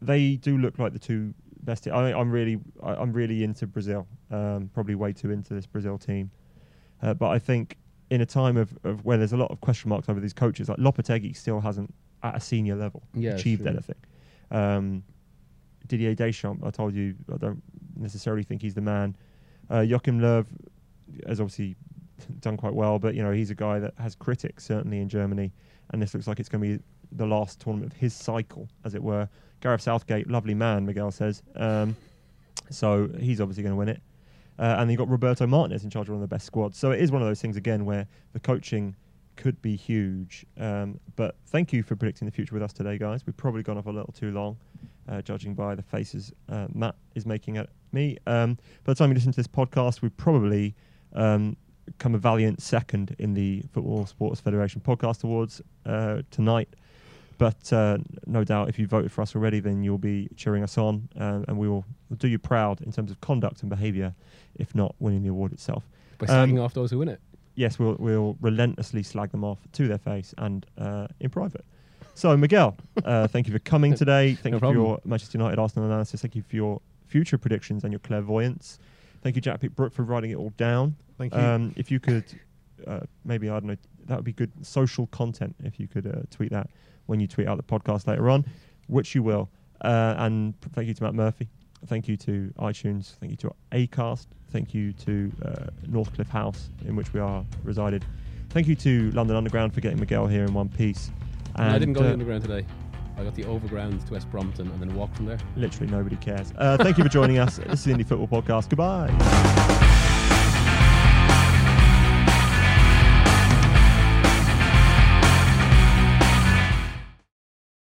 they do look like the two best. I, I'm really, I, I'm really into Brazil. Um, probably way too into this Brazil team. Uh, but I think in a time of, of where there's a lot of question marks over these coaches, like Lopetegui still hasn't at a senior level
Yeah,
achieved
sure.
anything. Um, Didier Deschamps, I told you, I don't necessarily think he's the man. Uh, Joachim Löw has obviously done quite well, but you know he's a guy that has critics certainly in Germany, and this looks like it's going to be the last tournament of his cycle, as it were. Gareth Southgate, lovely man, Miguel says. Um, so he's obviously going to win it. Uh, and you've got Roberto Martinez in charge of one of the best squads. So it is one of those things again where the coaching could be huge. Um, but thank you for predicting the future with us today, guys. We've probably gone off a little too long, uh, judging by the faces uh, Matt is making at me. Um, by the time you listen to this podcast, we've probably um, come a valiant second in the Football Sports Federation Podcast Awards uh, tonight. But uh, no doubt, if you voted for us already, then you'll be cheering us on, uh, and we will do you proud in terms of conduct and behaviour, if not winning the award itself.
By
Um,
slagging off those who win it.
Yes, we'll we'll relentlessly slag them off to their face and uh, in private. So, Miguel, uh, thank you for coming today. Thank
No
you
problem.
for your Manchester United Arsenal analysis. Thank you for your future predictions and your clairvoyance. Thank you, Jack Pitt-Brooke, for writing it all down.
Thank you.
Um, if you could, uh, maybe I don't know, that would be good social content. If you could uh, tweet that when you tweet out the podcast later on, which you will. Uh, and thank you to Matt Murphy. Thank you to iTunes. Thank you to Acast. Thank you to uh, Northcliffe House, in which we are resided. Thank you to London Underground for getting Miguel here in one piece.
And I didn't go to
uh,
the underground today. I got the overground to West Brompton and then walked from there.
Literally nobody cares. Uh, thank you for joining us. This is the Indie Football Podcast. Goodbye.